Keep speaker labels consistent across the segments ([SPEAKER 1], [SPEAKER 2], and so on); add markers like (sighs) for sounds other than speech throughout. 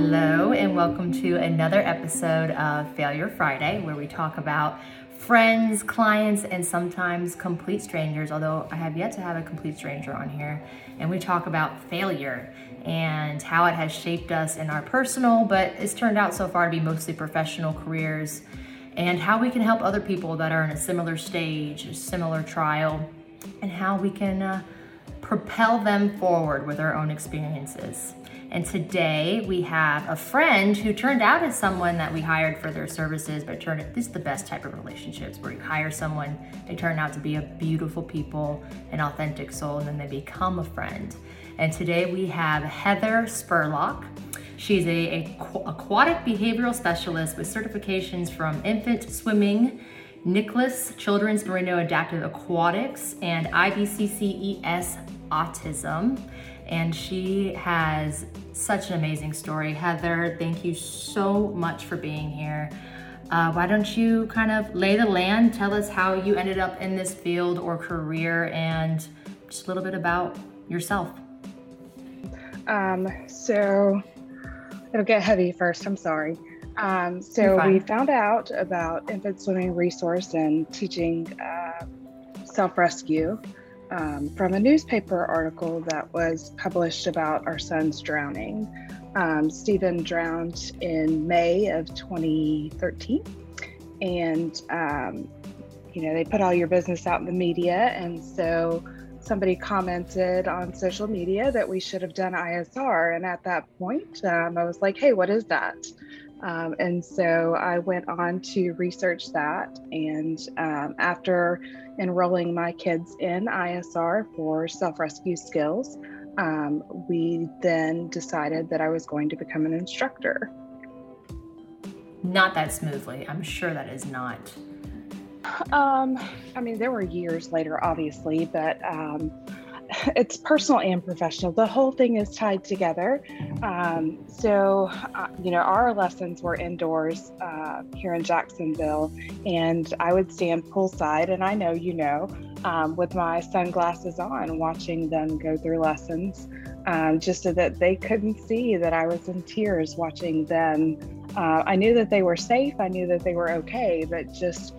[SPEAKER 1] Hello, and welcome to another episode of Failure Friday, where we talk about friends, clients, and sometimes complete strangers. Although I have yet to have a complete stranger on here, and we talk about failure and how it has shaped us in our personal, but it's turned out so far to be mostly professional careers, and how we can help other people that are in a similar stage, a similar trial, and how we can uh, propel them forward with our own experiences. And today we have a friend who turned out as someone that we hired for their services, but turned this is the best type of relationships where you hire someone, they turn out to be a beautiful people, an authentic soul, and then they become a friend. And today we have Heather Spurlock. She's a, a aquatic behavioral specialist with certifications from infant swimming, Nicklaus Children's Merino Adaptive Aquatics, and IBCCES Autism and she has such an amazing story. Heather, thank you so much for being here. Uh, why don't you kind of lay the land, tell us how you ended up in this field or career, and just a little bit about yourself.
[SPEAKER 2] Um, so it'll get heavy first. I'm sorry. Um, so we found out about infant swimming resource and teaching uh, self rescue um, from a newspaper article that was published about our son's drowning. Um, Steven drowned in May of 2013, and um, you know they put all your business out in the media, and so somebody commented on social media that we should have done ISR, and at that point, um, I was like, "Hey, what is that?" Um, and so I went on to research that. And um, after enrolling my kids in ISR for self rescue skills, um, we then decided that I was going to become an instructor.
[SPEAKER 1] Not that smoothly. I'm sure that is not.
[SPEAKER 2] Um, I mean, there were years later, obviously, but um, it's personal and professional. The whole thing is tied together. Um, so, uh, you know, our lessons were indoors uh, here in Jacksonville, and I would stand poolside, and I know you know, um, with my sunglasses on, watching them go through lessons, um, just so that they couldn't see that I was in tears watching them. Uh, I knew that they were safe, I knew that they were okay, but just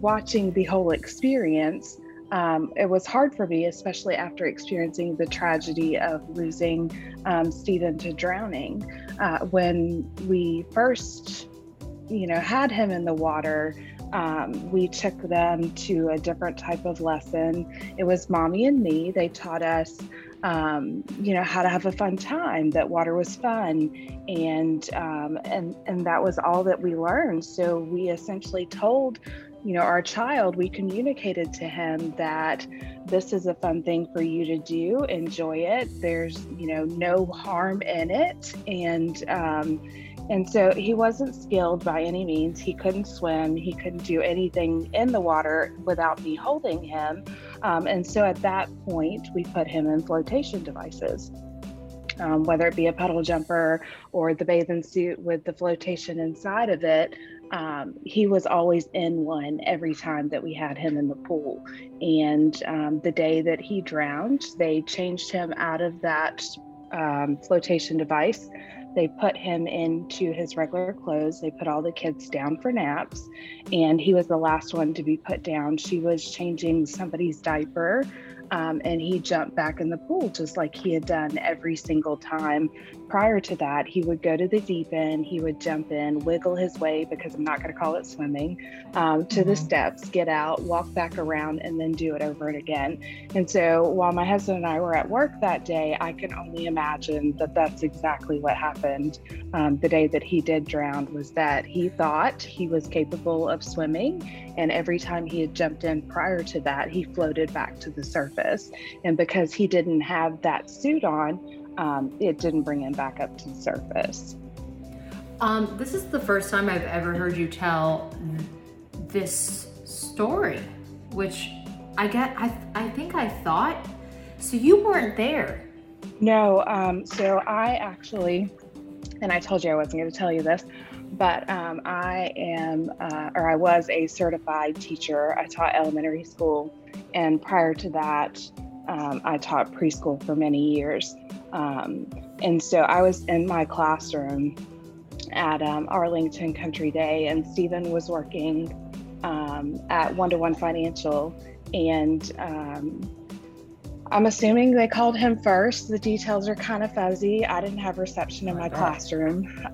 [SPEAKER 2] watching the whole experience um, it was hard for me, especially after experiencing the tragedy of losing um, Steven to drowning. Uh, when we first, you know, had him in the water, um, we took them to a different type of lesson. It was mommy and me. They taught us, um, you know, how to have a fun time. That water was fun, and um, and and that was all that we learned. So we essentially told you know, our child, we communicated to him that this is a fun thing for you to do, enjoy it. There's, you know, no harm in it. And, um, and so he wasn't skilled by any means. He couldn't swim. He couldn't do anything in the water without me holding him. Um, and so at that point, we put him in flotation devices. Um, whether it be a puddle jumper or the bathing suit with the flotation inside of it, um, he was always in one every time that we had him in the pool. And um, the day that he drowned, they changed him out of that um, flotation device. They put him into his regular clothes. They put all the kids down for naps, and he was the last one to be put down. She was changing somebody's diaper. Um, and he jumped back in the pool just like he had done every single time prior to that, he would go to the deep end, he would jump in, wiggle his way, because I'm not going to call it swimming, um, to mm-hmm. the steps, get out, walk back around, and then do it over and again. And so while my husband and I were at work that day, I can only imagine that that's exactly what happened um, the day that he did drown was that he thought he was capable of swimming. And every time he had jumped in prior to that, he floated back to the surface. And because he didn't have that suit on, um, it didn't bring him back up to the surface.
[SPEAKER 1] Um, this is the first time I've ever heard you tell this story, which I get. I I think I thought so. You weren't there.
[SPEAKER 2] No. Um, so I actually, and I told you I wasn't going to tell you this, but um, I am, uh, or I was a certified teacher. I taught elementary school, and prior to that, um, I taught preschool for many years. Um, and so I was in my classroom at um, Arlington Country Day, and Stephen was working um, at One to One Financial. And um, I'm assuming they called him first. The details are kind of fuzzy. I didn't have reception in oh my, my classroom.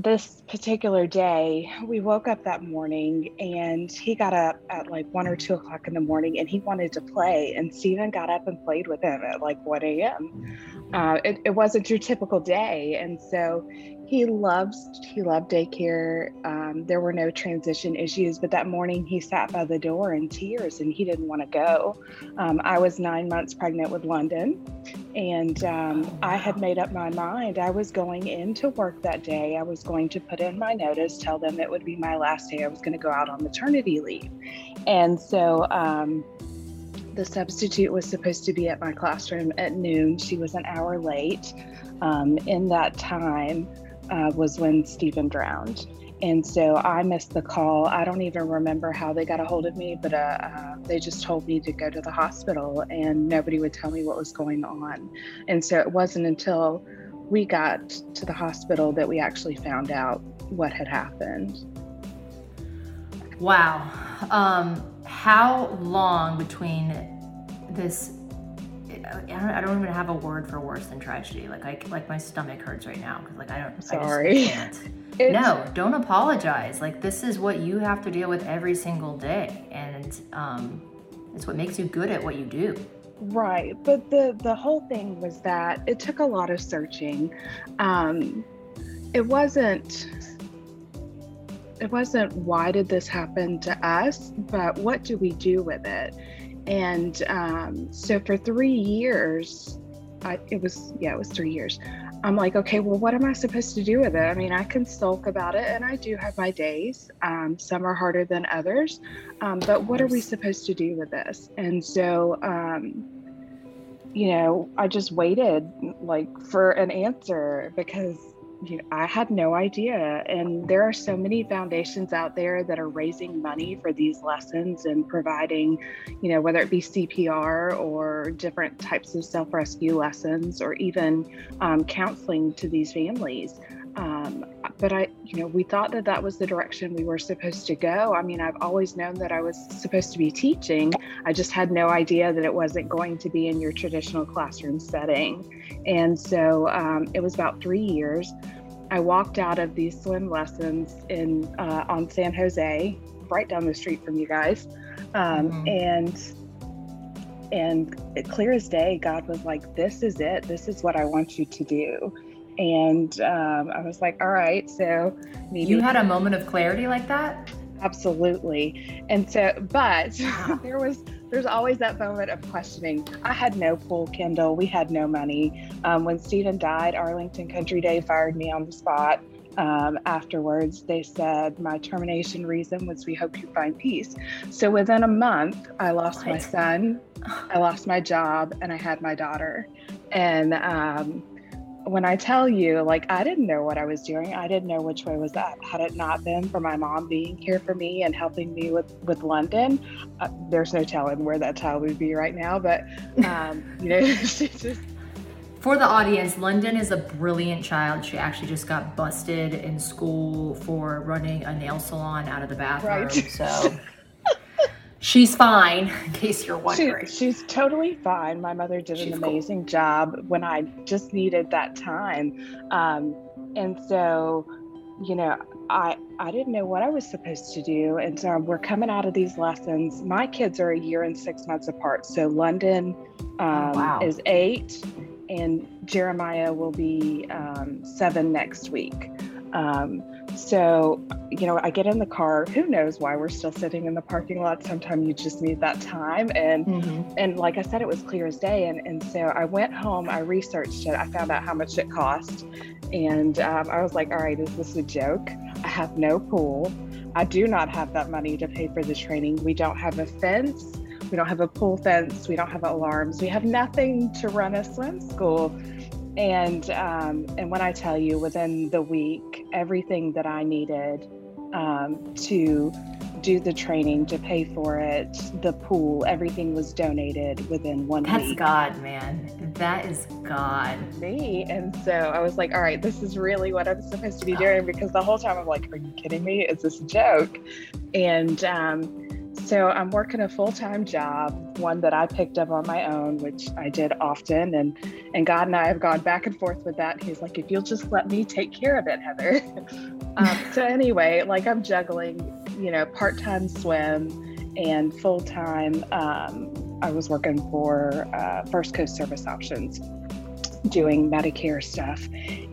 [SPEAKER 2] This particular day, we woke up that morning and he got up at like one or two o'clock in the morning and he wanted to play. And Stephen got up and played with him at like 1 a.m. Uh, it, it wasn't your typical day. And so he loves he loved daycare. Um, there were no transition issues but that morning he sat by the door in tears and he didn't want to go. Um, i was nine months pregnant with london and um, i had made up my mind. I was going into work that day. I was going to put in my notice tell them it would be my last day. I was going to go out on maternity leave. And so um, the substitute was supposed to be at my classroom at noon. She was an hour late um, in that time uh, was when Steven drowned. And so I missed the call. I don't even remember how they got a hold of me, but uh, uh, they just told me to go to the hospital and nobody would tell me what was going on. And so it wasn't until we got to the hospital that we actually found out what had happened.
[SPEAKER 1] Wow. Um, how long between this I don't, I don't even have a word for worse than tragedy. Like I like my stomach hurts right now because like I don't.
[SPEAKER 2] Sorry. (laughs)
[SPEAKER 1] I no, don't apologize. Like this is what you have to deal with every single day, and um, it's what makes you good at what you do.
[SPEAKER 2] Right, but the the whole thing was that it took a lot of searching. Um, it wasn't it wasn't why did this happen to us, but what do we do with it? And um, so for three years, I, it was, yeah, it was three years. I'm like, okay, well, what am I supposed to do with it? I mean, I can sulk about it, and I do have my days. Um, some are harder than others, um, but what are we supposed to do with this? And so, um, you know, I just waited like for an answer because you know, I had no idea. And there are so many foundations out there that are raising money for these lessons and providing, you know, whether it be CPR or different types of self rescue lessons or even um, counseling to these families. Um, but I, you know, we thought that that was the direction we were supposed to go. I mean, I've always known that I was supposed to be teaching. I just had no idea that it wasn't going to be in your traditional classroom setting. And so um, it was about three years. I walked out of these swim lessons in uh, on San Jose, right down the street from you guys, um, mm-hmm. and and clear as day, God was like, "This is it. This is what I want you to do." And um, I was like, all right, so
[SPEAKER 1] maybe. You had a moment of clarity like that?
[SPEAKER 2] Absolutely. And so, but (laughs) there was, there's always that moment of questioning. I had no pool, Kendall. We had no money. Um, when Steven died, Arlington Country Day fired me on the spot. Um, afterwards, they said my termination reason was we hope you find peace. So within a month, I lost what? my son, I lost my job, and I had my daughter. And um, when I tell you, like, I didn't know what I was doing. I didn't know which way was up. Had it not been for my mom being here for me and helping me with with London, uh, there's no telling where that child would be right now. But um, you know, (laughs) she just.
[SPEAKER 1] For the audience, London is a brilliant child. She actually just got busted in school for running a nail salon out of the bathroom. Right. So she's fine (laughs) in case you're wondering.
[SPEAKER 2] she, she's totally fine. My mother did she's an amazing cool. job when i just needed that time. Um, and so you know i i didn't know what i was supposed to do. And so we're coming out of these lessons. My kids are a year and six months apart. So london oh, um, oh, wow. is eight and jeremiah will be um, seven next week. Um, so, you know, I get in the car. Who knows why we're still sitting in the parking lot? Sometimes you just need that time. And mm-hmm. and like I said, it was clear as day. And and so I went home. I researched it. I found out how much it cost, and um, I was like, all right, is this a joke? I have no pool. I do not have that money to pay for the training. We don't have a fence. We don't have a pool fence. We don't have alarms. We have nothing to run a swim school. And um, and when I tell you, within the week, everything that I needed um, to do the training, to pay for it, the pool, everything was donated within one
[SPEAKER 1] That's
[SPEAKER 2] week.
[SPEAKER 1] That's God, man. That is God.
[SPEAKER 2] Me. And so I was like, all right, this is really what I'm supposed to be doing because the whole time I'm like, are you kidding me? Is this a joke? And um, so I'm working a full-time job, one that I picked up on my own, which I did often. And and God and I have gone back and forth with that. He's like, if you'll just let me take care of it, Heather. (laughs) um, so anyway, like I'm juggling, you know, part-time swim and full-time. Um, I was working for uh, First Coast Service Options doing Medicare stuff.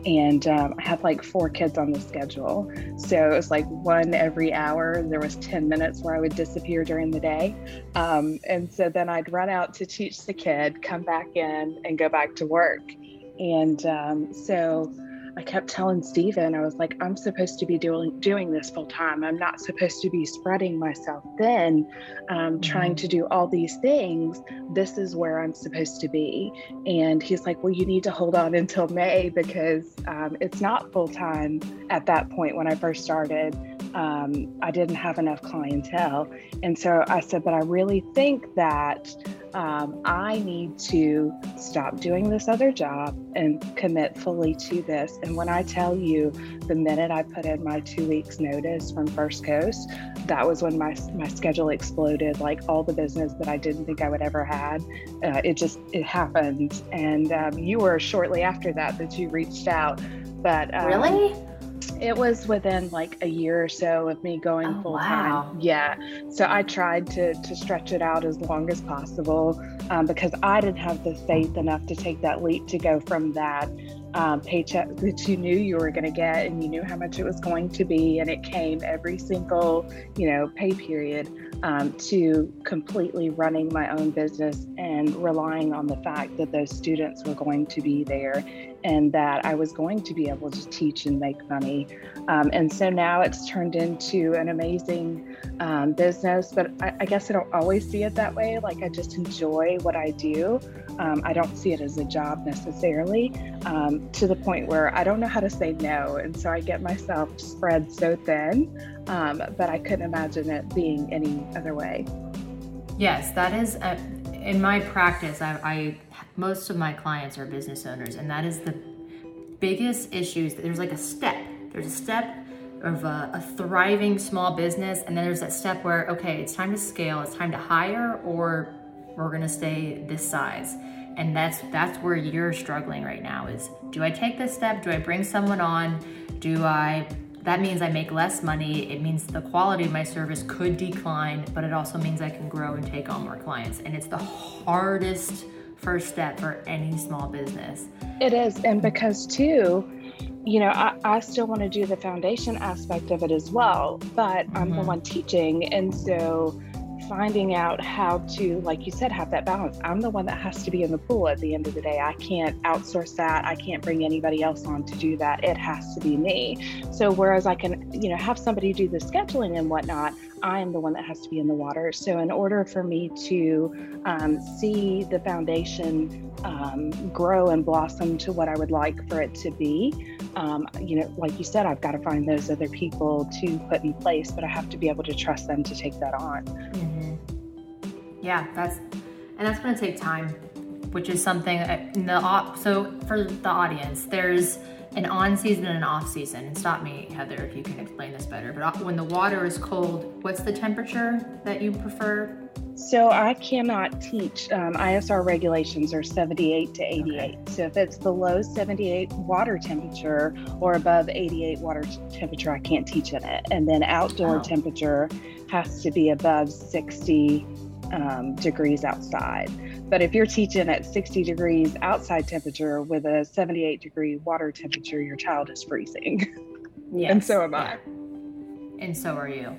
[SPEAKER 2] And um, I had like four kids on the schedule. So it was like one every hour. There was 10 minutes where I would disappear during the day. Um, and so then I'd run out to teach the kid, come back in, and go back to work. And um, so I kept telling Stephen, I was like, I'm supposed to be doing doing this full time. I'm not supposed to be spreading myself thin, um, trying mm-hmm. to do all these things. This is where I'm supposed to be. And he's like, Well, you need to hold on (laughs) until May because um, it's not full time at that point when I first started. Um, I didn't have enough clientele. And so I said, But I really think that um, I need to stop doing this other job and commit fully to this. And when I tell you, the minute I put in my two weeks notice from First Coast, that was when my my schedule exploded. Like all the business that I didn't think I would ever had, uh, it just it happened. And um, you were shortly after that that you reached out. But
[SPEAKER 1] um, really
[SPEAKER 2] it was within like a year or so of me going
[SPEAKER 1] oh,
[SPEAKER 2] full time. Yeah. So I tried to to stretch it out as long as possible um, because I didn't have the faith enough to take that leap to go from that um, paycheck (laughs) that you knew you were going to get and you knew how much it was going to be and it came every single you know pay period um, to completely running my own business and relying on the fact that those students were going to be there and that I was going to be able to teach and make money. Um, and so now it's turned into an amazing um, business, but I, I, guess I don't always see it that way. Like I just enjoy what I do. Um, I don't see it as a job necessarily um, to the point where I don't know how to say no. And so I get myself spread so thin, um, but I couldn't imagine it being any other way.
[SPEAKER 1] Yes, that is. A, in my practice, I, I most of my clients are business owners, and that is the biggest issues. There's like a step. There's a step of a, a, thriving small business, and then there's that step where okay, it's time to scale. It's time to hire, or we're gonna stay this size. And that's that's where you're struggling right now. Is do I take this step? Do I bring someone on? Do I that means I make less money. It means the quality of my service could decline, but it also means I can grow and take on more clients. And it's the hardest first step for any small business.
[SPEAKER 2] It is. And because, too, you know, I, I still want to do the foundation aspect of it as well, but I'm mm-hmm. the one teaching. And so finding out how to, like you said, have that balance. I'm the one that has to be in the pool at the end of the day. I can't outsource that. I can't bring anybody else on to do that. It has to be me. So whereas I can, you know, have somebody do the scheduling and whatnot, I am the one that has to be in the water. So in order for me to um, see the foundation um, grow and blossom to what I would like for it to be, um, you know, like you said, I've got to find those other people to put in place, but I have to be able to trust them to take that on.
[SPEAKER 1] Mm-hmm. Yeah, that's and that's going to take time, which is something uh, the so for the audience, there's an on season and an off season. And stop me, Heather, if you can explain this better. But when the water is cold, what's the temperature that you prefer?
[SPEAKER 2] So I cannot teach. Um, ISR regulations are 78 to 88. Okay. So if it's below 78 water temperature or above 88 water temperature, I can't teach in it. And then outdoor oh. temperature has to be above 60 um, degrees outside. But if you're teaching at 60 degrees outside temperature with a 78 degree water temperature, your child is freezing. (laughs) Yes. and so am I.
[SPEAKER 1] And so are you.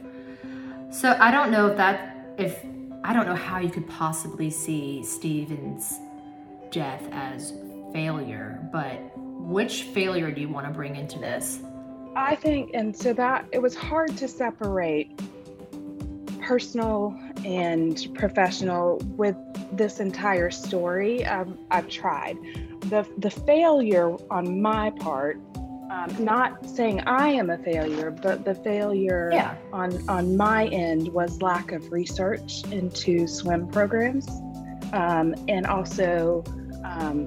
[SPEAKER 1] So I don't know if that if I don't know how you could possibly see Steven's death as failure, but which failure do you want to bring into this?
[SPEAKER 2] I think, and so that it was hard to separate personal and professional with this entire story. Um, I've tried. The, the failure on my part um, not saying I am a failure, but the failure
[SPEAKER 1] yeah.
[SPEAKER 2] on on my end was lack of research into swim programs, um, and also um,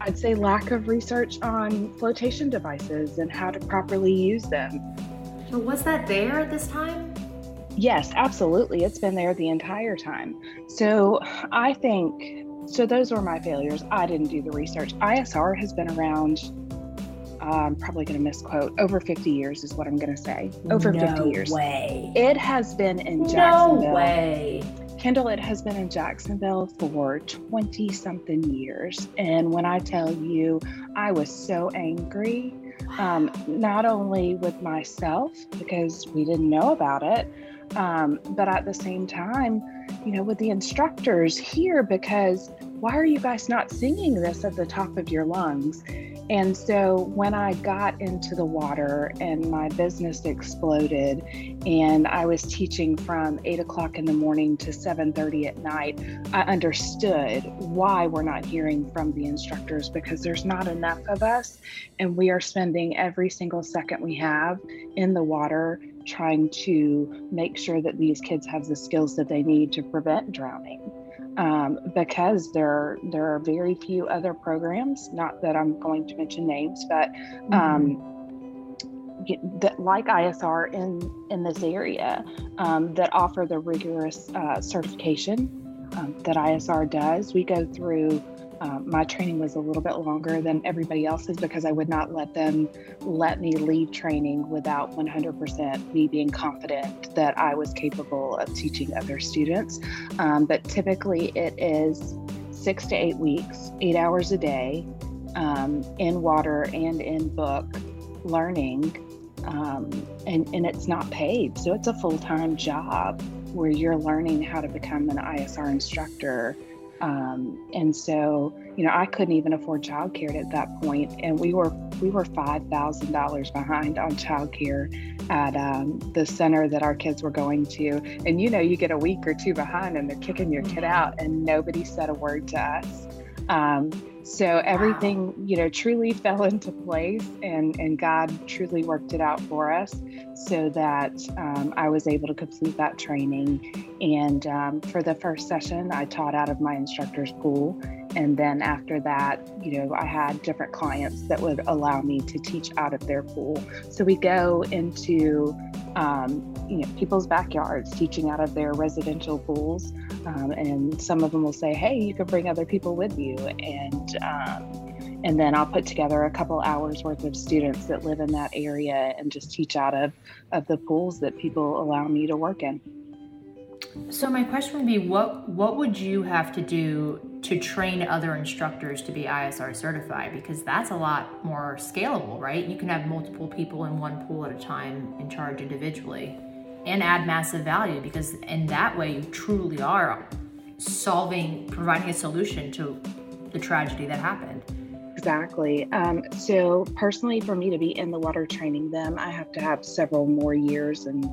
[SPEAKER 2] I'd say lack of research on flotation devices and how to properly use them.
[SPEAKER 1] So was that there at this time?
[SPEAKER 2] Yes, absolutely. It's been there the entire time. So I think so. Those were my failures. I didn't do the research. ISR has been around I'm probably going to misquote, over 50 years is what I'm going to say. Over
[SPEAKER 1] no
[SPEAKER 2] 50 years.
[SPEAKER 1] way.
[SPEAKER 2] It has been in Jacksonville.
[SPEAKER 1] No way.
[SPEAKER 2] Kendall, it has been in Jacksonville for 20 something years. And when I tell you, I was so angry, um, not only with myself, because we didn't know about it, um, but at the same time, you know, with the instructors here, because why are you guys not singing this at the top of your lungs? And so when I got into the water and my business exploded, and I was teaching from eight o'clock in the morning to 7:30 at night, I understood why we're not hearing from the instructors because there's not enough of us, and we are spending every single second we have in the water trying to make sure that these kids have the skills that they need to prevent drowning um, because there there are very few other programs. Not that I'm going to mention names, but um, mm-hmm. that like ISR in in this area um, that offer the rigorous uh, certification um, that ISR does. We go through um, my training was a little bit longer than everybody else's because I would not let them let me leave training without 100% me being confident that I was capable of teaching other students. Um, but typically it is six to eight weeks, eight hours a day um, in water and in book learning. Um, and, and it's not paid. So it's a full time job where you're learning how to become an ISR instructor um, and so, you know, I couldn't even afford childcare at that point, and we were we were five thousand dollars behind on childcare at um, the center that our kids were going to. And you know, you get a week or two behind, and they're kicking your kid out, and nobody said a word to us. Um, so everything, wow. you know, truly (laughs) fell into place, and and God truly worked it out for us, so that um, I was able to complete that training. And um, for the first session, I taught out of my instructor's pool, and then after that, you know, I had different clients that would allow me to teach out of their pool. So we go into um, you know people's backyards, teaching out of their residential pools, um, and some of them will say, "Hey, you can bring other people with you," and um, and then I'll put together a couple hours worth of students that live in that area and just teach out of of the pools that people allow me to work in.
[SPEAKER 1] So my question would be, what what would you have to do to train other instructors to be ISR certified? Because that's a lot more scalable, right? You can have multiple people in one pool at a time in charge individually, and add massive value because in that way you truly are solving, providing a solution to the tragedy that happened.
[SPEAKER 2] Exactly. Um, so personally, for me to be in the water training them, I have to have several more years and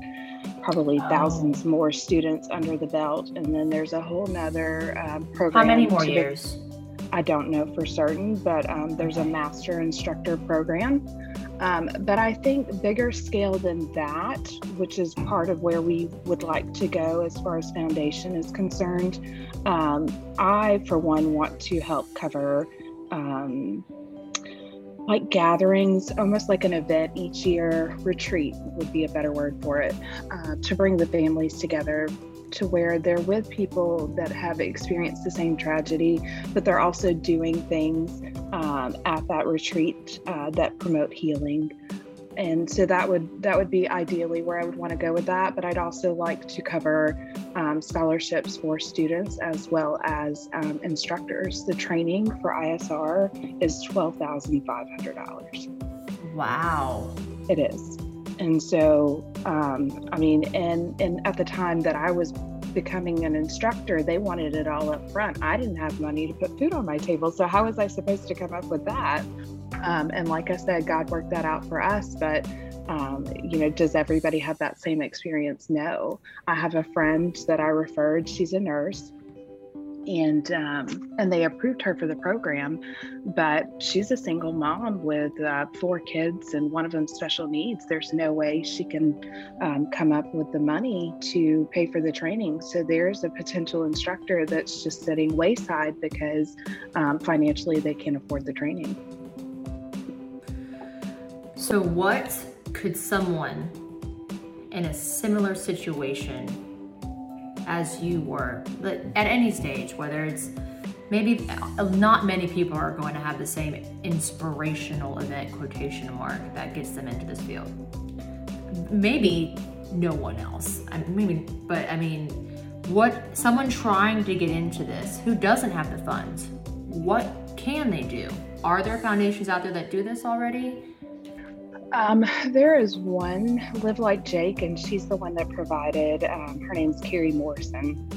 [SPEAKER 2] probably oh. thousands more students under the belt. And then there's a whole nother um, program.
[SPEAKER 1] How many more years?
[SPEAKER 2] Be, I don't know for certain, but um, there's a master instructor program. Um, but I think bigger scale than that, which is part of where we would like to go as far as foundation is concerned. Um, I, for one, want to help cover um, like gatherings, almost like an event each year, retreat would be a better word for it, uh, to bring the families together to where they're with people that have experienced the same tragedy, but they're also doing things um, at that retreat uh, that promote healing and so that would that would be ideally where I would want to go with that. But I'd also like to cover um, scholarships for students as well as um, instructors. The training for ISR is twelve thousand five hundred dollars.
[SPEAKER 1] Wow,
[SPEAKER 2] it is. And so, um, I mean, and and at the time that I was becoming an instructor, they wanted it all up front. I didn't have money to put food on my table, so how was I supposed to come up with that? Um, and like I said, God worked that out for us. But, um, you know, does everybody have that same experience? No. I have a friend that I referred, she's a nurse. and um, and they approved her for the program, but she's a single mom with uh, four kids and one of them special needs. There's no way she can um, come up with the money to pay for the training. So there's a potential instructor that's just sitting wayside because um, financially they can't afford the training.
[SPEAKER 1] So what could someone in a similar situation as you were, but at any stage, whether it's maybe uh, not many people are going to have the same inspirational event quotation mark that gets them into this field. Maybe no one else. I mean, but I mean, what someone trying to get into this who doesn't have the funds, what can they do? Are there foundations out there that do this already?
[SPEAKER 2] Um, there is one, Live Like Jake, and she's the one that provided. Um, her name's Carrie Morrison,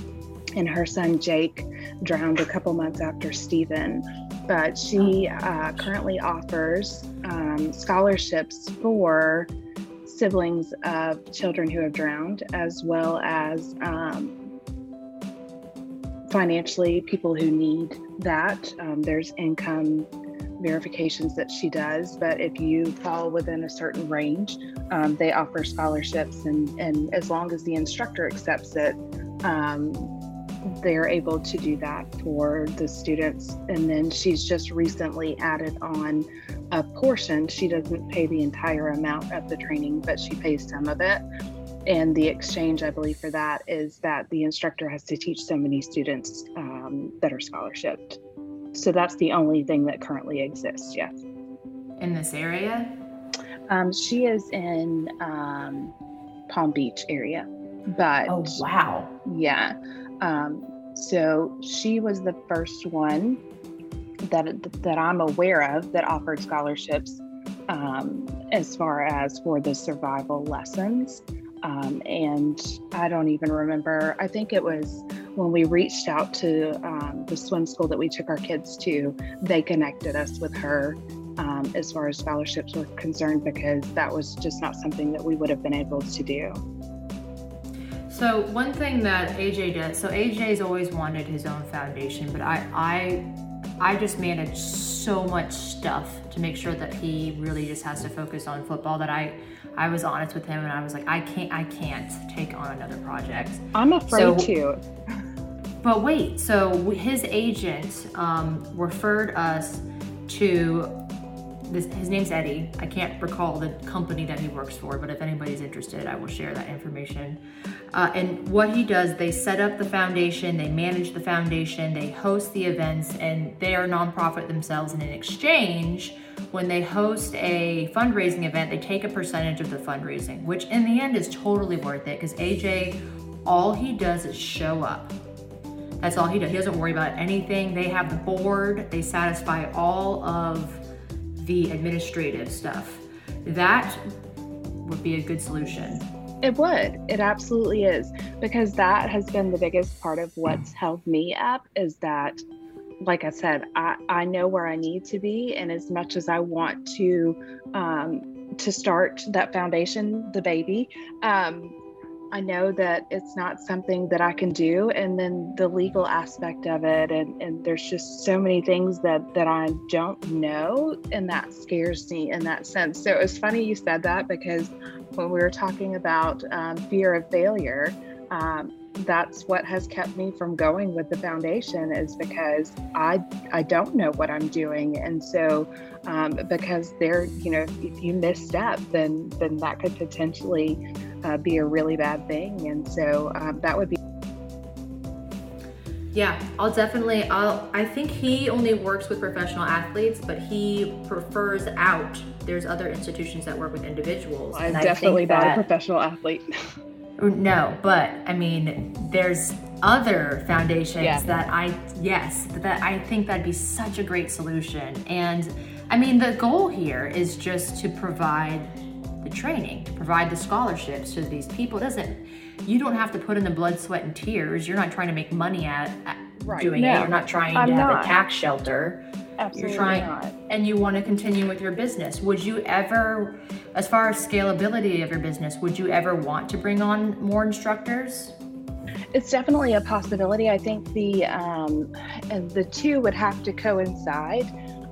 [SPEAKER 2] and her son Jake drowned a couple months after Steven. But she uh, currently offers um, scholarships for siblings of children who have drowned, as well as um, financially people who need that. Um, there's income verifications that she does, but if you fall within a certain range, um, they offer scholarships, and, and as long as the instructor accepts it, um, they're able to do that for the students. And then she's just recently added on a portion. She doesn't pay the entire amount of the training, but she pays some of it. And the exchange, I believe, for that is that the instructor has to teach so many students um, that are scholarshiped. So that's the only thing that currently exists, yes.
[SPEAKER 1] In this area?
[SPEAKER 2] Um, she is in um, Palm Beach area. But
[SPEAKER 1] oh wow.
[SPEAKER 2] Yeah. Um, so she was the first one that that I'm aware of that offered scholarships um, as far as for the survival lessons. Um, and I don't even remember. I think it was when we reached out to um, the swim school that we took our kids to, they connected us with her um, as far as scholarships were concerned because that was just not something that we would have been able to do.
[SPEAKER 1] So one thing that AJ does, so AJ's always wanted his own foundation, but I I I just manage so much stuff to make sure that he really just has to focus on football that I I was honest with him and I was like I can't I can't take on another project.
[SPEAKER 2] I'm afraid so, to.
[SPEAKER 1] But wait, so his agent um, referred us to this, his name's Eddie. I can't recall the company that he works for, but if anybody's interested, I will share that information. Uh, and what he does, they set up the foundation, they manage the foundation, they host the events, and they are a nonprofit themselves. And in exchange, when they host a fundraising event, they take a percentage of the fundraising, which in the end is totally worth it because AJ, all he does is show up. That's all he does. He doesn't worry about anything. They have the board, they satisfy all of the administrative stuff. That would be a good solution.
[SPEAKER 2] It would. It absolutely is. Because that has been the biggest part of what's held me up is that, like I said, I, I know where I need to be. And as much as I want to um, to start that foundation, the baby, um, I know that it's not something that I can do. And then the legal aspect of it, and, and there's just so many things that, that I don't know, and that scares me in that sense. So it was funny you said that because when we were talking about um, fear of failure, um, that's what has kept me from going with the foundation is because I I don't know what I'm doing, and so um, because there, you know, if you misstep, then then that could potentially uh, be a really bad thing. And so um, that would be.
[SPEAKER 1] Yeah, I'll definitely. I'll. I think he only works with professional athletes, but he prefers out. There's other institutions that work with individuals.
[SPEAKER 2] I'm definitely not that, a professional athlete. (laughs)
[SPEAKER 1] no, but I mean, there's other foundations yeah. that I yes that I think that'd be such a great solution. And I mean, the goal here is just to provide the training, to provide the scholarships to these people. It doesn't you don't have to put in the blood, sweat, and tears. You're not trying to make money at, at right. doing no, it. You're not trying I'm to have not. a tax shelter.
[SPEAKER 2] Absolutely
[SPEAKER 1] You're trying,
[SPEAKER 2] not.
[SPEAKER 1] And you want to continue with your business. Would you ever, as far as scalability of your business, would you ever want to bring on more instructors?
[SPEAKER 2] It's definitely a possibility. I think the um, the two would have to coincide.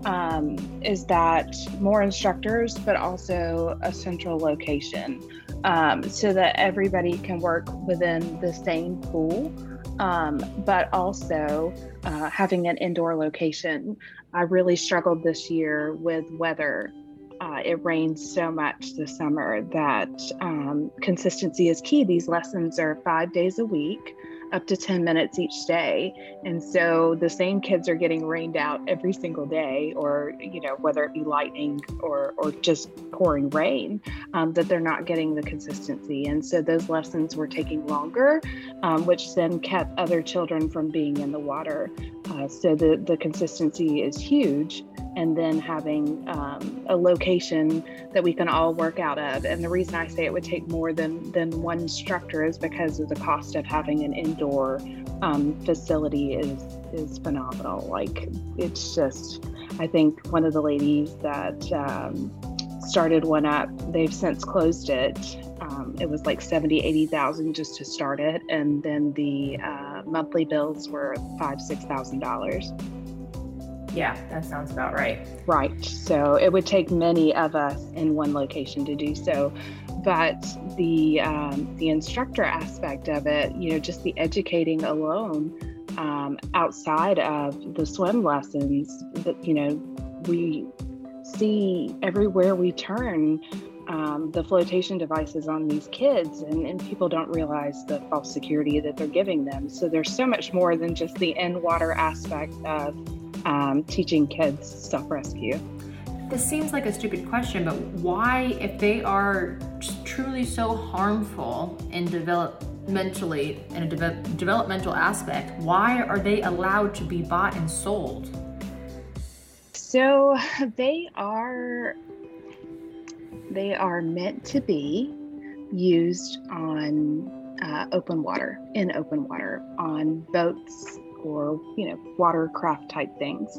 [SPEAKER 2] Um, is that more instructors, but also a central location, um, so that everybody can work within the same pool, um, but also uh, having an indoor location. I really struggled this year with weather uh, it rains so much this summer that um, consistency is key. These lessons are five days a week, up to 10 minutes each day. And so the same kids are getting rained out every single day, or, you know, whether it be lightning or, or just pouring rain, um, that they're not getting the consistency. And so those lessons were taking longer, um, which then kept other children from being in the water. Uh, so the, the consistency is huge and then having um, a location that we can all work out of. And the reason I say it would take more than than one instructor is because of the cost of having an indoor um, facility is is phenomenal. Like it's just, I think one of the ladies that um, started one up, they've since closed it. Um, it was like 70, 80,000 just to start it. And then the uh, monthly bills were five, $6,000.
[SPEAKER 1] Yeah, that sounds about right.
[SPEAKER 2] Right. So it would take many of us in one location to do so. But the um, the instructor aspect of it, you know, just the educating alone, um, outside of the swim lessons, that you know, we see everywhere we turn um, the flotation devices on these kids, and, and people don't realize the false security that they're giving them. So there's so much more than just the in water aspect of um, teaching kids self rescue.
[SPEAKER 1] This seems like a stupid question, but why, if they are truly so harmful in developmentally in a de- developmental aspect, why are they allowed to be bought and sold?
[SPEAKER 2] So they are they are meant to be used on uh, open water in open water on boats or you know watercraft type things.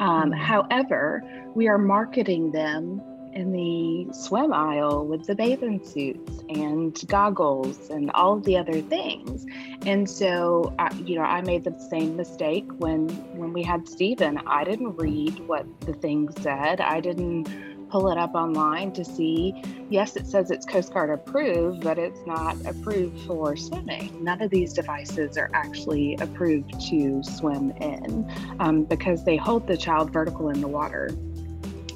[SPEAKER 2] Um, mm-hmm. However, we are marketing them in the swim aisle with the bathing suits and goggles and all of the other things. And so, uh, you know, I made the same mistake when when we had Steven. I didn't read what the thing said. I didn't pull it up online to see. Yes, it says it's Coast Guard approved, but it's not approved for swimming. None of these devices are actually approved to swim in um, because they hold the child vertical in the water.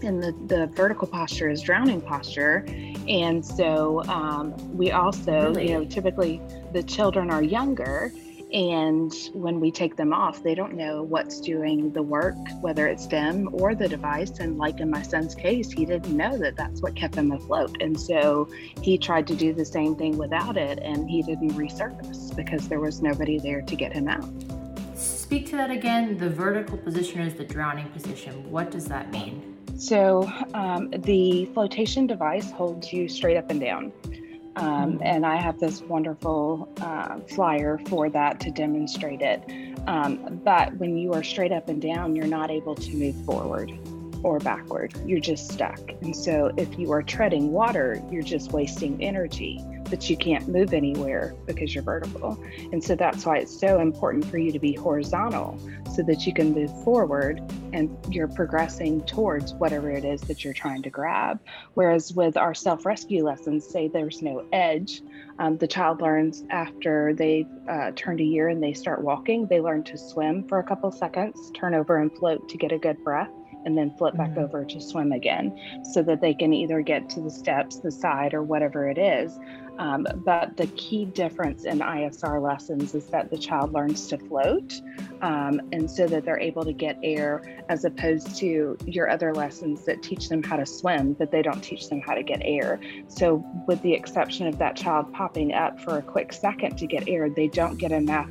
[SPEAKER 2] And the, the vertical posture is drowning posture. And so um, we also, really? you know, typically the children are younger and when we take them off, they don't know what's doing the work, whether it's them or the device. And like in my son's case, he didn't know that that's what kept him afloat. And so he tried to do the same thing without it, and he didn't resurface because there was nobody there to get him out.
[SPEAKER 1] Speak to that again. The vertical position is the drowning position. What does that mean?
[SPEAKER 2] So um, the flotation device holds you straight up and down. Um, mm-hmm. and I have this wonderful uh, flyer for that to demonstrate it. Um, but when you are straight up and down, you're not able to move forward or backward. You're just stuck. And so if you are treading water, you're just wasting energy but you can't move anywhere because you're vertical. And so that's why it's so important for you to be horizontal so that you can move forward and you're progressing towards whatever it is that you're trying to grab. Whereas with our self rescue lessons, say there's no edge, um, the child learns after they've uh, turned a year and they start walking, they learn to swim for a couple seconds, turn over and float to get a good breath and then flip back mm-hmm. over to swim again so that they can either get to the steps, the side, or whatever it is. Um, but the key difference in ISR lessons is that the child learns to float um, and so that they're able to get air as opposed to your other lessons that teach them how to swim, but they don't teach them how to get air. So, with the exception of that child popping up for a quick second to get air, they don't get enough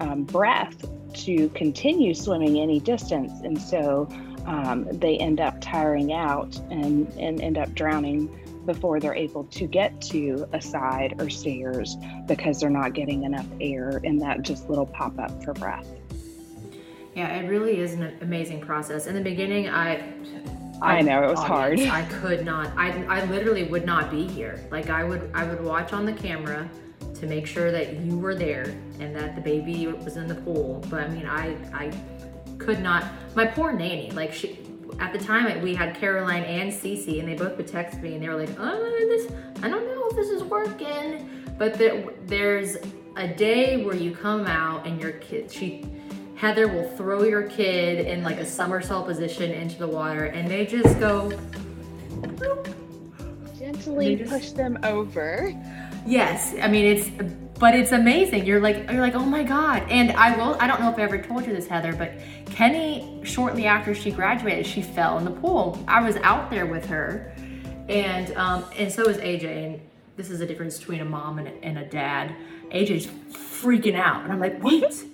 [SPEAKER 2] um, breath to continue swimming any distance. And so um, they end up tiring out and, and end up drowning before they're able to get to a side or stairs because they're not getting enough air in that just little pop up for breath.
[SPEAKER 1] Yeah, it really is an amazing process. In the beginning, I
[SPEAKER 2] I, I know it was hard.
[SPEAKER 1] I could not. I I literally would not be here. Like I would I would watch on the camera to to make sure that you were there and that the baby was in the pool. But I mean, I I could not. My poor nanny, like she. At the time, we had Caroline and Cece, and they both would text me, and they were like, "Oh, this, I don't know if this is working." But there, there's a day where you come out and your kid, she, Heather will throw your kid in like a somersault position into the water, and they just go.
[SPEAKER 2] Gently just, push them over.
[SPEAKER 1] Yes, I mean it's, but it's amazing. You're like, you're like, oh my god. And I will. I don't know if I ever told you this, Heather, but Kenny, shortly after she graduated, she fell in the pool. I was out there with her, and um, and so was AJ. And this is a difference between a mom and a, and a dad. AJ's freaking out, and I'm like, wait.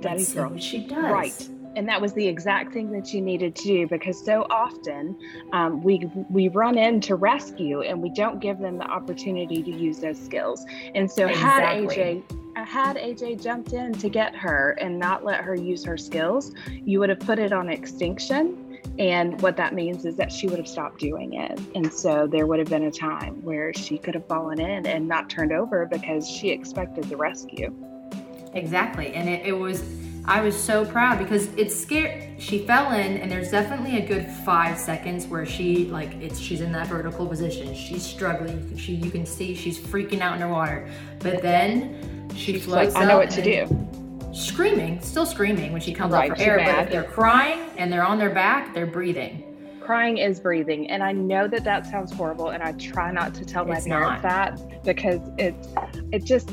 [SPEAKER 2] Daddy's girl.
[SPEAKER 1] What she does.
[SPEAKER 2] Right and that was the exact thing that you needed to do because so often um, we we run in to rescue and we don't give them the opportunity to use those skills. And so exactly. had aj had aj jumped in to get her and not let her use her skills you would have put it on extinction. And what that means is that she would have stopped doing it. And so there would have been a time where she could have fallen in and not turned over because she expected the rescue.
[SPEAKER 1] Exactly. And it, it was I was so proud because it's scared. She fell in, and there's definitely a good five seconds where she like it's she's in that vertical position. She's struggling. She you can see she's freaking out in her water, but then she floats.
[SPEAKER 2] Like, I know what to do.
[SPEAKER 1] Screaming, still screaming when she comes right, up for air. Mad. But if they're crying and they're on their back, they're breathing.
[SPEAKER 2] Crying is breathing, and I know that that sounds horrible, and I try not to tell my it's parents not. that because it's it just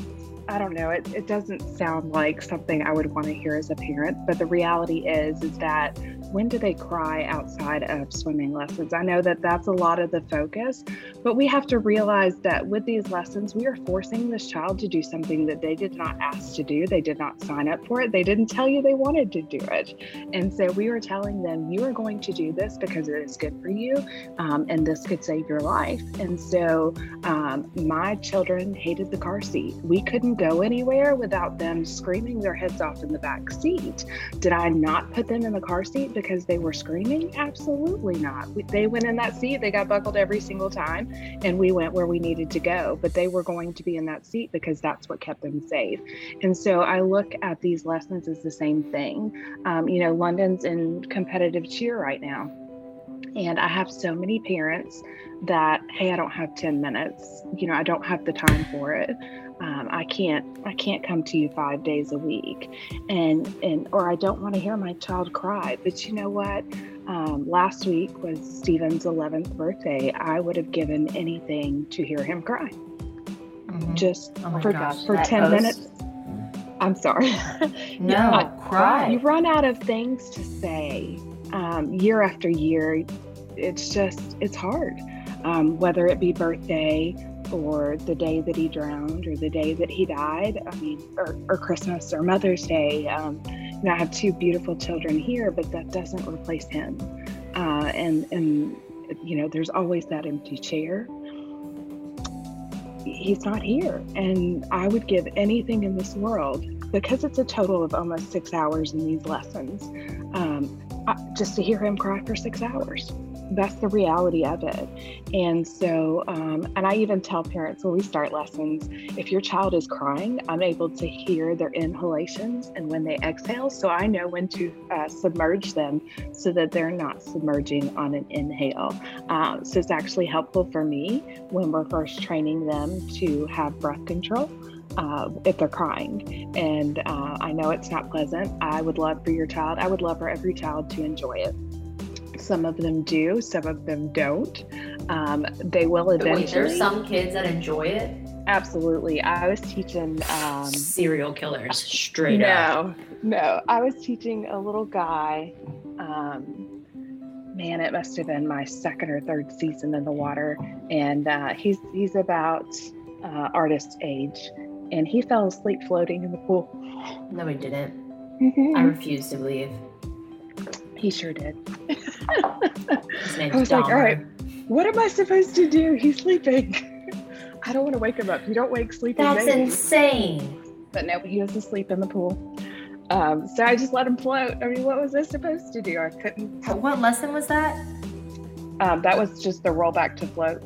[SPEAKER 2] I don't know. It, it doesn't sound like something I would want to hear as a parent, but the reality is, is that when do they cry outside of swimming lessons? I know that that's a lot of the focus, but we have to realize that with these lessons, we are forcing this child to do something that they did not ask to do. They did not sign up for it. They didn't tell you they wanted to do it. And so we were telling them, you are going to do this because it is good for you um, and this could save your life. And so um, my children hated the car seat. We couldn't go anywhere without them screaming their heads off in the back seat. Did I not put them in the car seat because they were screaming? Absolutely not. They went in that seat, they got buckled every single time, and we went where we needed to go. But they were going to be in that seat because that's what kept them safe. And so I look at these lessons as the same thing. Um, you know, London's in competitive cheer right now. And I have so many parents that, hey, I don't have 10 minutes. You know, I don't have the time for it um, I can't I can't come to you five days a week, and and or I don't want to hear my child cry. But you know what? Um, last week was Steven's 11th birthday. I would have given anything to hear him cry. Mm-hmm. Just oh for gosh, for 10 post. minutes. I'm sorry. (laughs)
[SPEAKER 1] no, cry.
[SPEAKER 2] You run out of things to say um, year after year. It's just it's hard. Um, whether it be birthday or the day that he drowned or the day that he died. I mean, or, or Christmas or Mother's Day. Um, you know, I have two beautiful children here, but that doesn't replace him. Uh, and and you know, there's always that empty chair. He's not here, and I would give anything in this world because it's a total of almost six hours in these lessons, um, just to hear him cry for six hours that's the reality of it. And so, um, and I even tell parents when we start lessons, if your child is crying, I'm able to hear their inhalations and when they exhale. So I know when to uh, submerge them so that they're not submerging on an inhale. Uh, so it's actually helpful for me when we're first training them to have breath control. Uh, if they're crying. And uh, I know it's not pleasant. I would love for your child, I would love for every child to enjoy it. Some of them do, some of them don't. Um, they will eventually. Wait,
[SPEAKER 1] there's some kids that enjoy it.
[SPEAKER 2] Absolutely. I was teaching um,
[SPEAKER 1] serial killers straight
[SPEAKER 2] no,
[SPEAKER 1] up.
[SPEAKER 2] No, no. I was teaching a little guy. Um, man, it must have been my second or third season in the water, and uh, he's he's about uh, artist age, and he fell asleep floating in the pool.
[SPEAKER 1] No, he didn't. Mm-hmm. (laughs) I refuse to believe.
[SPEAKER 2] He sure did. I was like, all right, what am I supposed to do? He's sleeping. (laughs) I don't want to wake him up. You don't wake sleeping
[SPEAKER 1] That's insane.
[SPEAKER 2] But no, he was asleep in the pool. Um, so I just let him float. I mean, what was I supposed to do? I couldn't.
[SPEAKER 1] What lesson was that?
[SPEAKER 2] Um, that was just the rollback to float.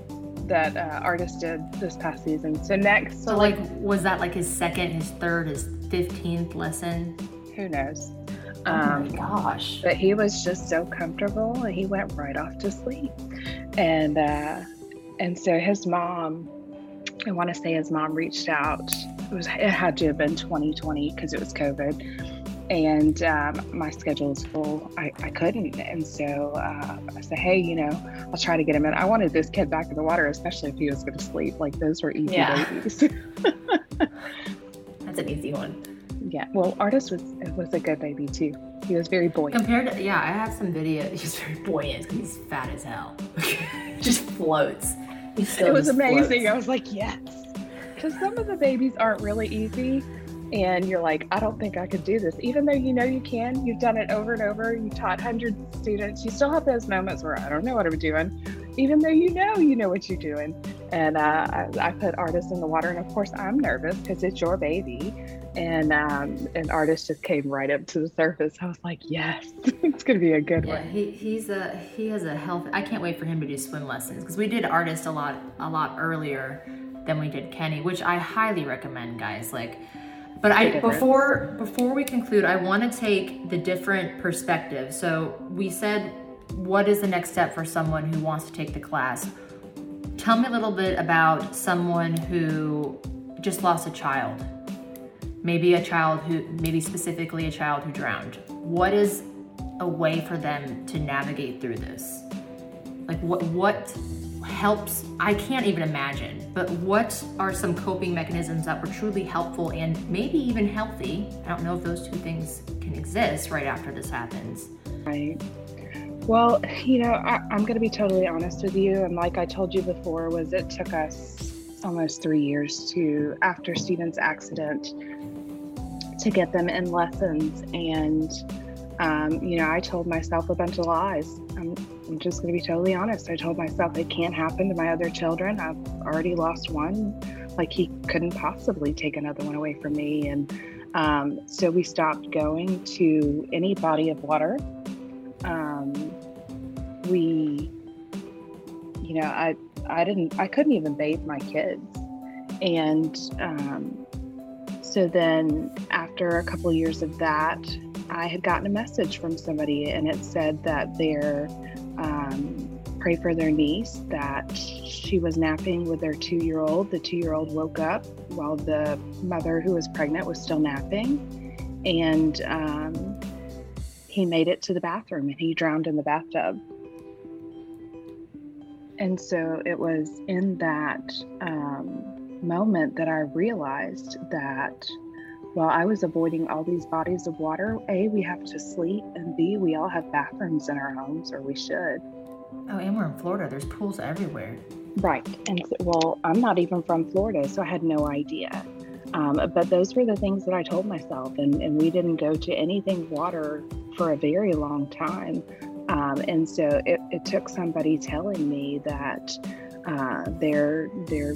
[SPEAKER 2] that uh, artist did this past season. So next,
[SPEAKER 1] so like, was that like his second, his third, his fifteenth lesson?
[SPEAKER 2] Who knows?
[SPEAKER 1] Oh um, my gosh!
[SPEAKER 2] But he was just so comfortable, and he went right off to sleep. And uh, and so his mom, I want to say his mom reached out. It was it had to have been 2020 because it was COVID and um, my schedule is full. I, I couldn't. And so uh, I said, hey, you know, I'll try to get him in. I wanted this kid back in the water, especially if he was going to sleep. Like those were easy yeah. babies. (laughs)
[SPEAKER 1] That's an easy one.
[SPEAKER 2] Yeah. Well, Artist was was a good baby too. He was very buoyant.
[SPEAKER 1] Compared to, yeah, I have some video. (laughs) He's very buoyant he's fat as hell. (laughs) just floats.
[SPEAKER 2] it was amazing. Floats. I was like, yes. Because some of the babies aren't really easy and you're like, I don't think I could do this. Even though you know you can, you've done it over and over, you taught hundreds of students, you still have those moments where I don't know what I'm doing, even though you know you know what you're doing. And uh, I, I, put artists in the water, and of course I'm nervous because it's your baby. And um, an artist just came right up to the surface. I was like, yes, (laughs) it's gonna be a good
[SPEAKER 1] yeah,
[SPEAKER 2] one.
[SPEAKER 1] He, he's a he has a health. I can't wait for him to do swim lessons because we did artist a lot a lot earlier than we did Kenny, which I highly recommend, guys. Like but I before before we conclude, I want to take the different perspectives. So we said, what is the next step for someone who wants to take the class? Tell me a little bit about someone who just lost a child. Maybe a child who, maybe specifically a child who drowned. What is a way for them to navigate through this? Like what what helps i can't even imagine but what are some coping mechanisms that were truly helpful and maybe even healthy i don't know if those two things can exist right after this happens
[SPEAKER 2] right well you know I, i'm going to be totally honest with you and like i told you before was it took us almost three years to after steven's accident to get them in lessons and um, you know i told myself a bunch of lies I'm, I'm just going to be totally honest. I told myself it can't happen to my other children. I've already lost one. Like he couldn't possibly take another one away from me. And um, so we stopped going to any body of water. Um, we, you know, I, I didn't, I couldn't even bathe my kids. And um, so then after a couple years of that, I had gotten a message from somebody and it said that they're um, pray for their niece that she was napping with their two year old. The two year old woke up while the mother who was pregnant was still napping. And um, he made it to the bathroom and he drowned in the bathtub. And so it was in that um, moment that I realized that while I was avoiding all these bodies of water, A, we have to sleep, and B, we all have bathrooms in our homes, or we should.
[SPEAKER 1] Oh, and we're in Florida. There's pools everywhere.
[SPEAKER 2] Right. And well, I'm not even from Florida, so I had no idea. Um, but those were the things that I told myself, and, and we didn't go to anything water for a very long time. Um, and so it, it, took somebody telling me that uh, their their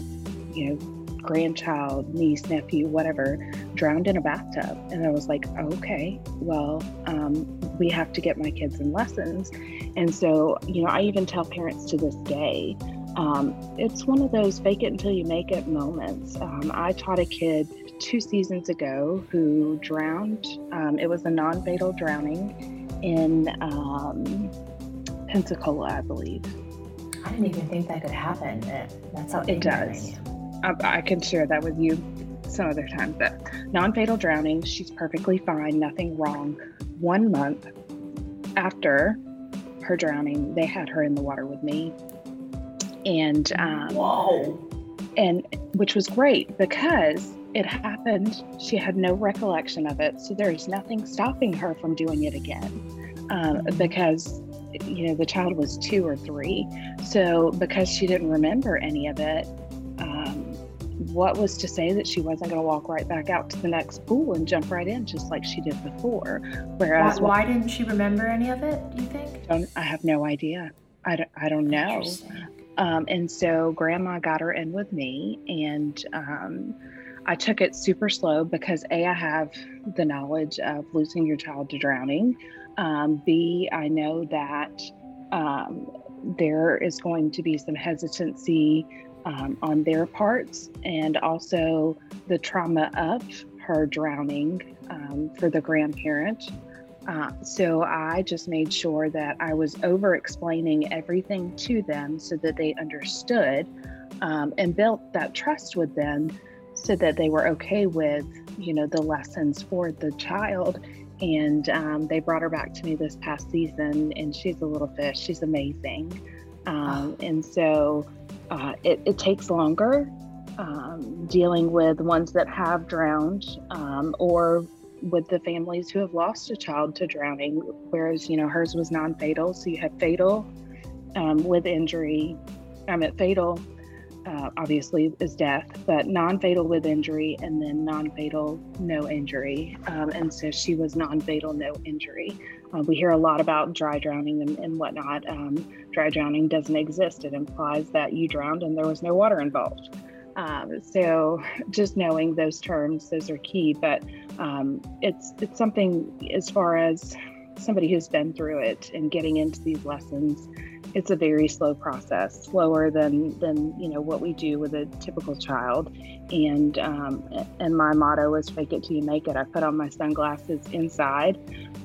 [SPEAKER 2] you know grandchild, niece, nephew, whatever, drowned in a bathtub. And I was like, okay, well, um, we have to get my kids in lessons. And so, you know, I even tell parents to this day, um, it's one of those fake it until you make it moments. Um, I taught a kid two seasons ago who drowned. Um, it was a non fatal drowning in um, Pensacola, I believe.
[SPEAKER 1] I didn't even think that could happen. That's how
[SPEAKER 2] it does. I, I can share that with you some other time. But non fatal drowning, she's perfectly fine, nothing wrong. One month after her drowning, they had her in the water with me. And, um,
[SPEAKER 1] whoa.
[SPEAKER 2] And which was great because it happened. She had no recollection of it. So there's nothing stopping her from doing it again. Um, mm-hmm. because you know the child was two or three so because she didn't remember any of it what was to say that she wasn't going to walk right back out to the next pool and jump right in just like she did before?
[SPEAKER 1] Whereas, why, why didn't she remember any of it? Do you think?
[SPEAKER 2] I have no idea. I don't, I don't know. Um, and so grandma got her in with me, and um, I took it super slow because A, I have the knowledge of losing your child to drowning. Um, B, I know that um, there is going to be some hesitancy um, on their parts and also the trauma of her drowning um, for the grandparent. Uh, so I just made sure that I was over explaining everything to them so that they understood um, and built that trust with them so that they were okay with, you know, the lessons for the child. And um, they brought her back to me this past season, and she's a little fish. She's amazing. Um, oh. And so uh, it, it, takes longer um, dealing with ones that have drowned um, or with the families who have lost a child to drowning, whereas, you know, hers was non fatal. So you have fatal um, with injury, I'm at fatal uh, obviously is death, but non-fatal with injury, and then non-fatal no injury. Um, and so she was non-fatal no injury. Uh, we hear a lot about dry drowning and, and whatnot. Um, dry drowning doesn't exist. It implies that you drowned and there was no water involved. Um, so just knowing those terms, those are key. But um, it's it's something as far as somebody who's been through it and getting into these lessons it's a very slow process, slower than than you know what we do with a typical child. And um, and my motto is "fake it till you make it." I put on my sunglasses inside,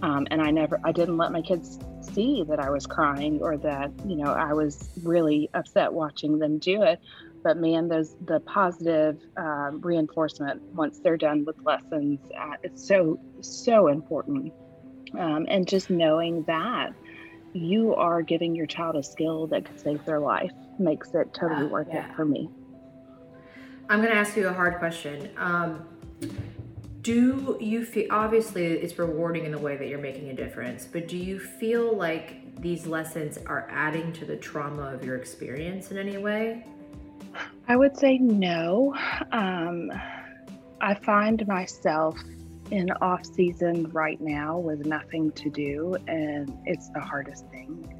[SPEAKER 2] um, and I never, I didn't let my kids see that I was crying or that you know I was really upset watching them do it. But man, those the positive um, reinforcement once they're done with lessons, uh, it's so so important. Um, and just knowing that you are giving your child a skill that could save their life makes it totally uh, worth yeah. it for me.
[SPEAKER 1] I'm going to ask you a hard question. Um, do you feel obviously it's rewarding in the way that you're making a difference, but do you feel like these lessons are adding to the trauma of your experience in any way?
[SPEAKER 2] I would say no. Um, I find myself in off season right now with nothing to do, and it's the hardest thing.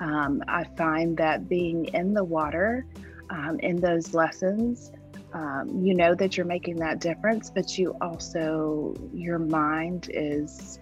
[SPEAKER 2] Um, I find that being in the water um, in those lessons, um, you know that you're making that difference, but you also your mind is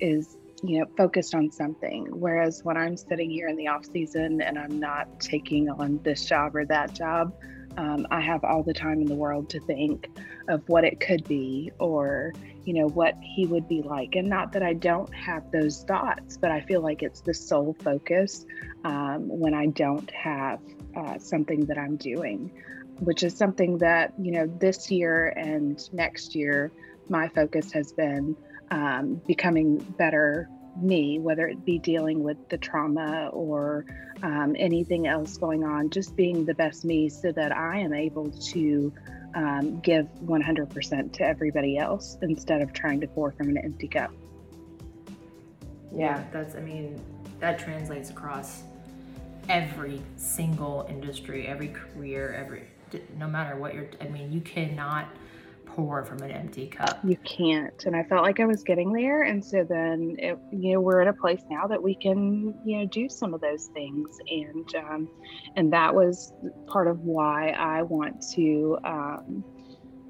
[SPEAKER 2] is you know focused on something. Whereas when I'm sitting here in the off season and I'm not taking on this job or that job, um, I have all the time in the world to think of what it could be or you know what he would be like and not that i don't have those thoughts but i feel like it's the sole focus um, when i don't have uh, something that i'm doing which is something that you know this year and next year my focus has been um, becoming better me, whether it be dealing with the trauma or um, anything else going on, just being the best me so that I am able to um, give 100% to everybody else instead of trying to pour from an empty cup.
[SPEAKER 1] Yeah, that's, I mean, that translates across every single industry, every career, every, no matter what you're, I mean, you cannot pour from an empty cup.
[SPEAKER 2] You can't. And I felt like I was getting there. And so then, it, you know, we're at a place now that we can, you know, do some of those things. And, um, and that was part of why I want to, um,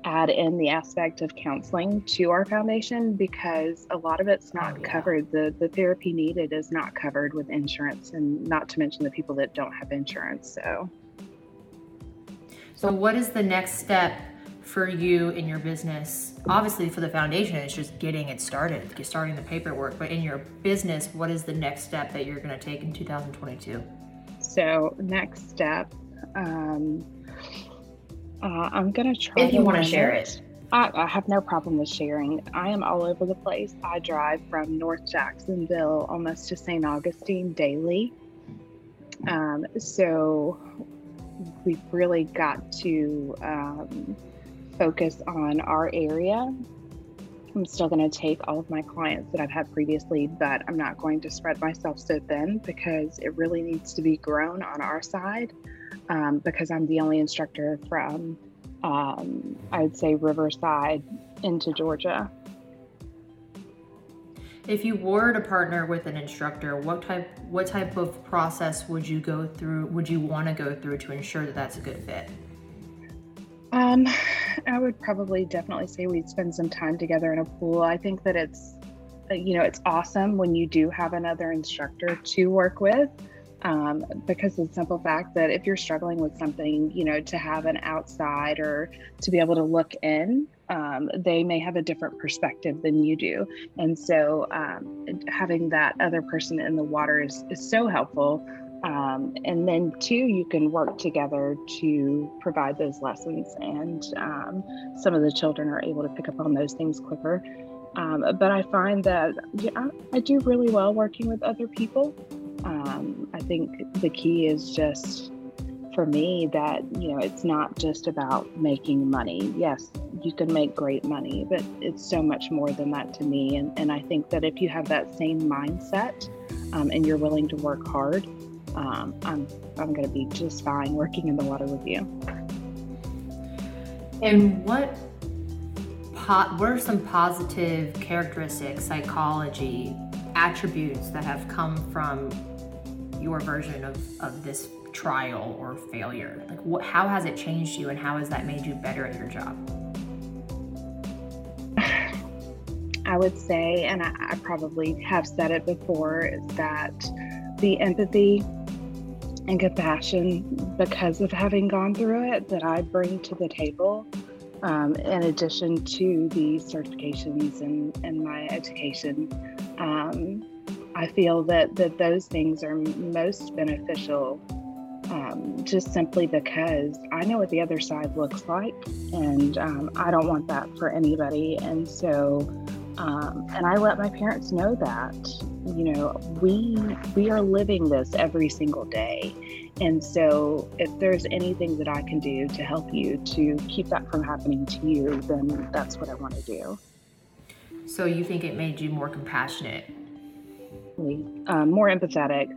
[SPEAKER 2] add in the aspect of counseling to our foundation because a lot of it's not oh, yeah. covered. The the therapy needed is not covered with insurance and not to mention the people that don't have insurance. So
[SPEAKER 1] So what is the next step for you in your business? Obviously, for the foundation, it's just getting it started, starting the paperwork. But in your business, what is the next step that you're going to take in 2022?
[SPEAKER 2] So, next step, um, uh, I'm going to try.
[SPEAKER 1] If you want to share it.
[SPEAKER 2] I, I, have no problem with sharing. I am all over the place. I drive from North Jacksonville almost to St. Augustine daily. Um, so we've really got to um, focus on our area. I'm still going to take all of my clients that I've had previously, but I'm not going to spread myself so thin because it really needs to be grown on our side um, because I'm the only instructor from, um, I would say, Riverside into Georgia.
[SPEAKER 1] If you were to partner with an instructor, what type what type of process would you go through? Would you want to go through to ensure that that's a good fit?
[SPEAKER 2] Um, (sighs) I would probably definitely say we'd spend some time together in a pool. I think that it's, uh, you know, it's awesome when you do have another instructor to work with. Um, because of the simple fact that if you're struggling with something, you know, to have an outside or to be able to look in, um, they may have a different perspective than you do. And so um, having that other person in the water is, is so helpful. Um, and then, two, you can work together to provide those lessons, and um, some of the children are able to pick up on those things quicker. Um, but I find that yeah, I, I, do really well working with other people. Um, I think the key is just for me that you know it's not just about making money. Yes you can make great money but it's so much more than that to me. And, and i think that if you have that same mindset um, and you're willing to work hard um, i'm i'm going to be just fine working in the water with you.
[SPEAKER 1] And what what are some positive characteristics psychology attributes that have come from your version of, of this trial or failure? Like, what, how has it changed you, and how has that made you better at your job? (sighs)
[SPEAKER 2] I would say, and I, I probably have said it before, is that the empathy and compassion because of having gone through it that I bring to the table, um, in addition to the certifications and, and my education. Um, I feel that, that those things are most beneficial um, just simply because I know what the other side looks like, and um, I don't want that for anybody. And so, um, and I let my parents know that, you know, we we are living this every single day. And so, if there's anything that I can do to help you to keep that from happening to you, then that's what I want to do.
[SPEAKER 1] So, you think it made you more compassionate
[SPEAKER 2] um, more empathetic,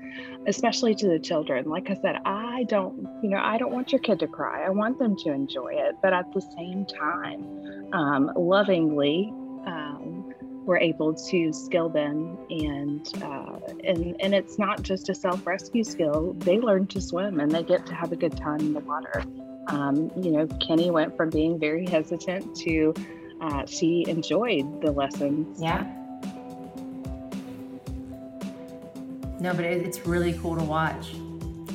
[SPEAKER 2] especially to the children. Like I said, I don't, you know, I don't want your kid to cry. I want them to enjoy it, but at the same time, um, lovingly, um, we're able to skill them, and uh, and and it's not just a self rescue skill. They learn to swim, and they get to have a good time in the water. Um, you know, Kenny went from being very hesitant to uh, she enjoyed the lessons.
[SPEAKER 1] Yeah No, but it, it's really cool to watch.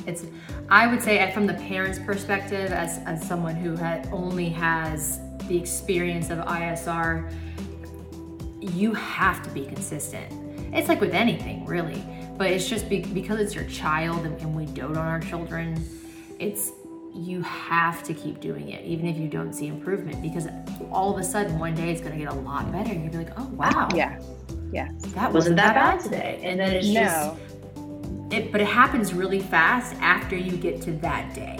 [SPEAKER 1] It's, I would say, from the parents' perspective, as, as someone who had only has the experience of ISR, you have to be consistent. It's like with anything, really, but it's just be, because it's your child and, and we dote on our children. It's you have to keep doing it, even if you don't see improvement, because all of a sudden one day it's going to get a lot better, and you'll be like, "Oh wow,
[SPEAKER 2] yeah, Yeah.
[SPEAKER 1] that wasn't that bad today," and then it's no. just it, but it happens really fast after you get to that day.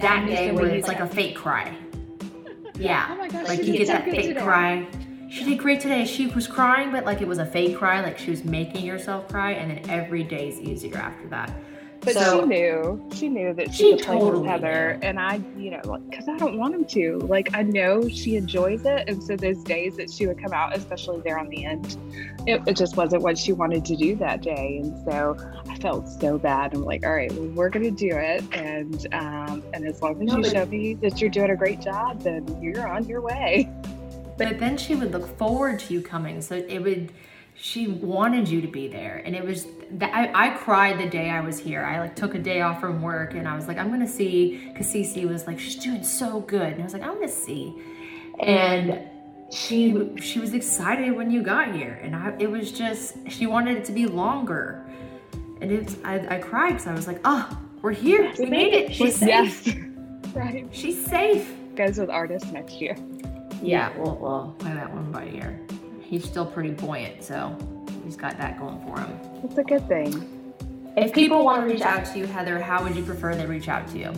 [SPEAKER 1] That day where it's like a fake cry. (laughs) Yeah. Oh my gosh, like you get that fake today. cry. She did great today. She was crying, but like it was a fake cry, like she was making herself cry, and then every day is easier after that.
[SPEAKER 2] But so, she knew, she knew that she, she could totally play with Heather, knew. and I, you know, because I don't want him to. Like I know she enjoys it, and so those days that she would come out, especially there on the end, it, it just wasn't what she wanted to do that day, and so I felt so bad. I'm like, all right, well, we're gonna do it, and um, and as long as no, you show me that you're doing a great job, then you're on your way.
[SPEAKER 1] But then she would look forward to you coming, so it would she wanted you to be there. And it was that I, I, cried the day i was here. I like took a day off from work and i was like i'm gonna see because Cece was like she's doing so good. And i was like i'm gonna see. And she she was excited when you got here. And I, it was just she wanted it to be longer. And it's i, I cried because i was like oh we're here. We made it. she's safe. yes. (laughs) right. She's safe.
[SPEAKER 2] Goes with artists next year.
[SPEAKER 1] Yeah we'll, we'll play that one by ear he's still pretty buoyant, so he's got that going for him.
[SPEAKER 2] It's a good thing.
[SPEAKER 1] If people want to reach out to you, Heather, how would you prefer they reach out to you?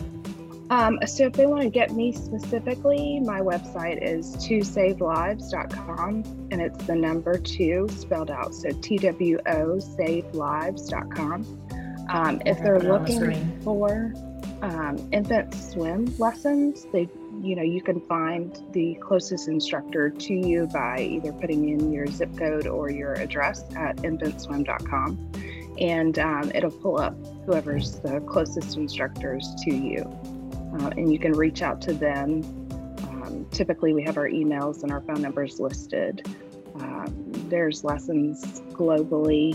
[SPEAKER 2] Um, so if they want to get me specifically, my website is twosavelives.com and it's the number two spelled out. So T-W-O savelives.com. Um, if they're looking the for um, infant swim lessons, they you know, you can find the closest instructor to you by either putting in your zip code or your address at infantswim.com. And um, it'll pull up whoever's the closest instructors to you. Uh, and you can reach out to them. Um, typically, we have our emails and our phone numbers listed. Um, there's lessons globally.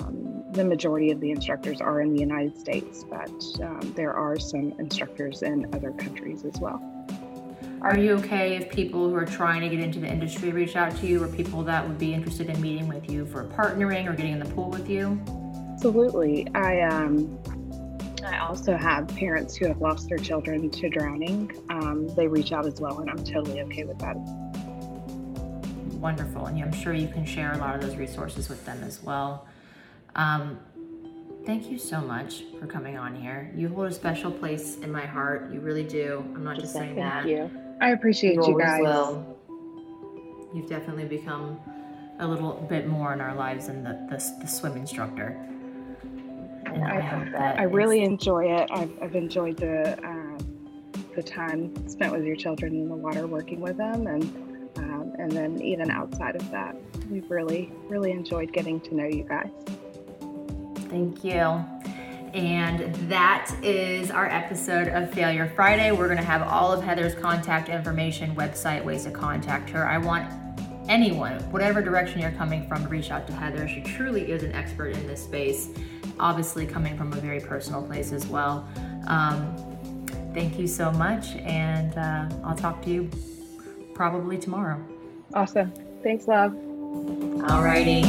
[SPEAKER 2] Um, the majority of the instructors are in the United States, but um, there are some instructors in other countries as well.
[SPEAKER 1] Are you okay if people who are trying to get into the industry reach out to you or people that would be interested in meeting with you for partnering or getting in the pool with you?
[SPEAKER 2] Absolutely. I um, I also have parents who have lost their children to drowning. Um, they reach out as well, and I'm totally okay with that.
[SPEAKER 1] Wonderful, and I'm sure you can share a lot of those resources with them as well. Um, thank you so much for coming on here. You hold a special place in my heart. You really do. I'm not just, saying that.
[SPEAKER 2] Thank you. I appreciate
[SPEAKER 1] You
[SPEAKER 2] you, guys.
[SPEAKER 1] will. You've definitely become a little bit more in our lives than the, the, the swim instructor. And I,
[SPEAKER 2] I,
[SPEAKER 1] hope that
[SPEAKER 2] I really enjoy it. I've, I've enjoyed the um, the time spent with your children in the water, working with them, and um, and then even outside of that, we've really really enjoyed getting to know you guys.
[SPEAKER 1] Thank you. And that is our episode of Failure Friday. We're going to have all of Heather's contact information, website, ways to contact her. I want anyone, whatever direction you're coming from, to reach out to Heather. She truly is an expert in this space, obviously, coming from a very personal place as well. Um, thank you so much, and uh, I'll talk to you probably tomorrow.
[SPEAKER 2] Awesome. Thanks, love.
[SPEAKER 1] Alrighty.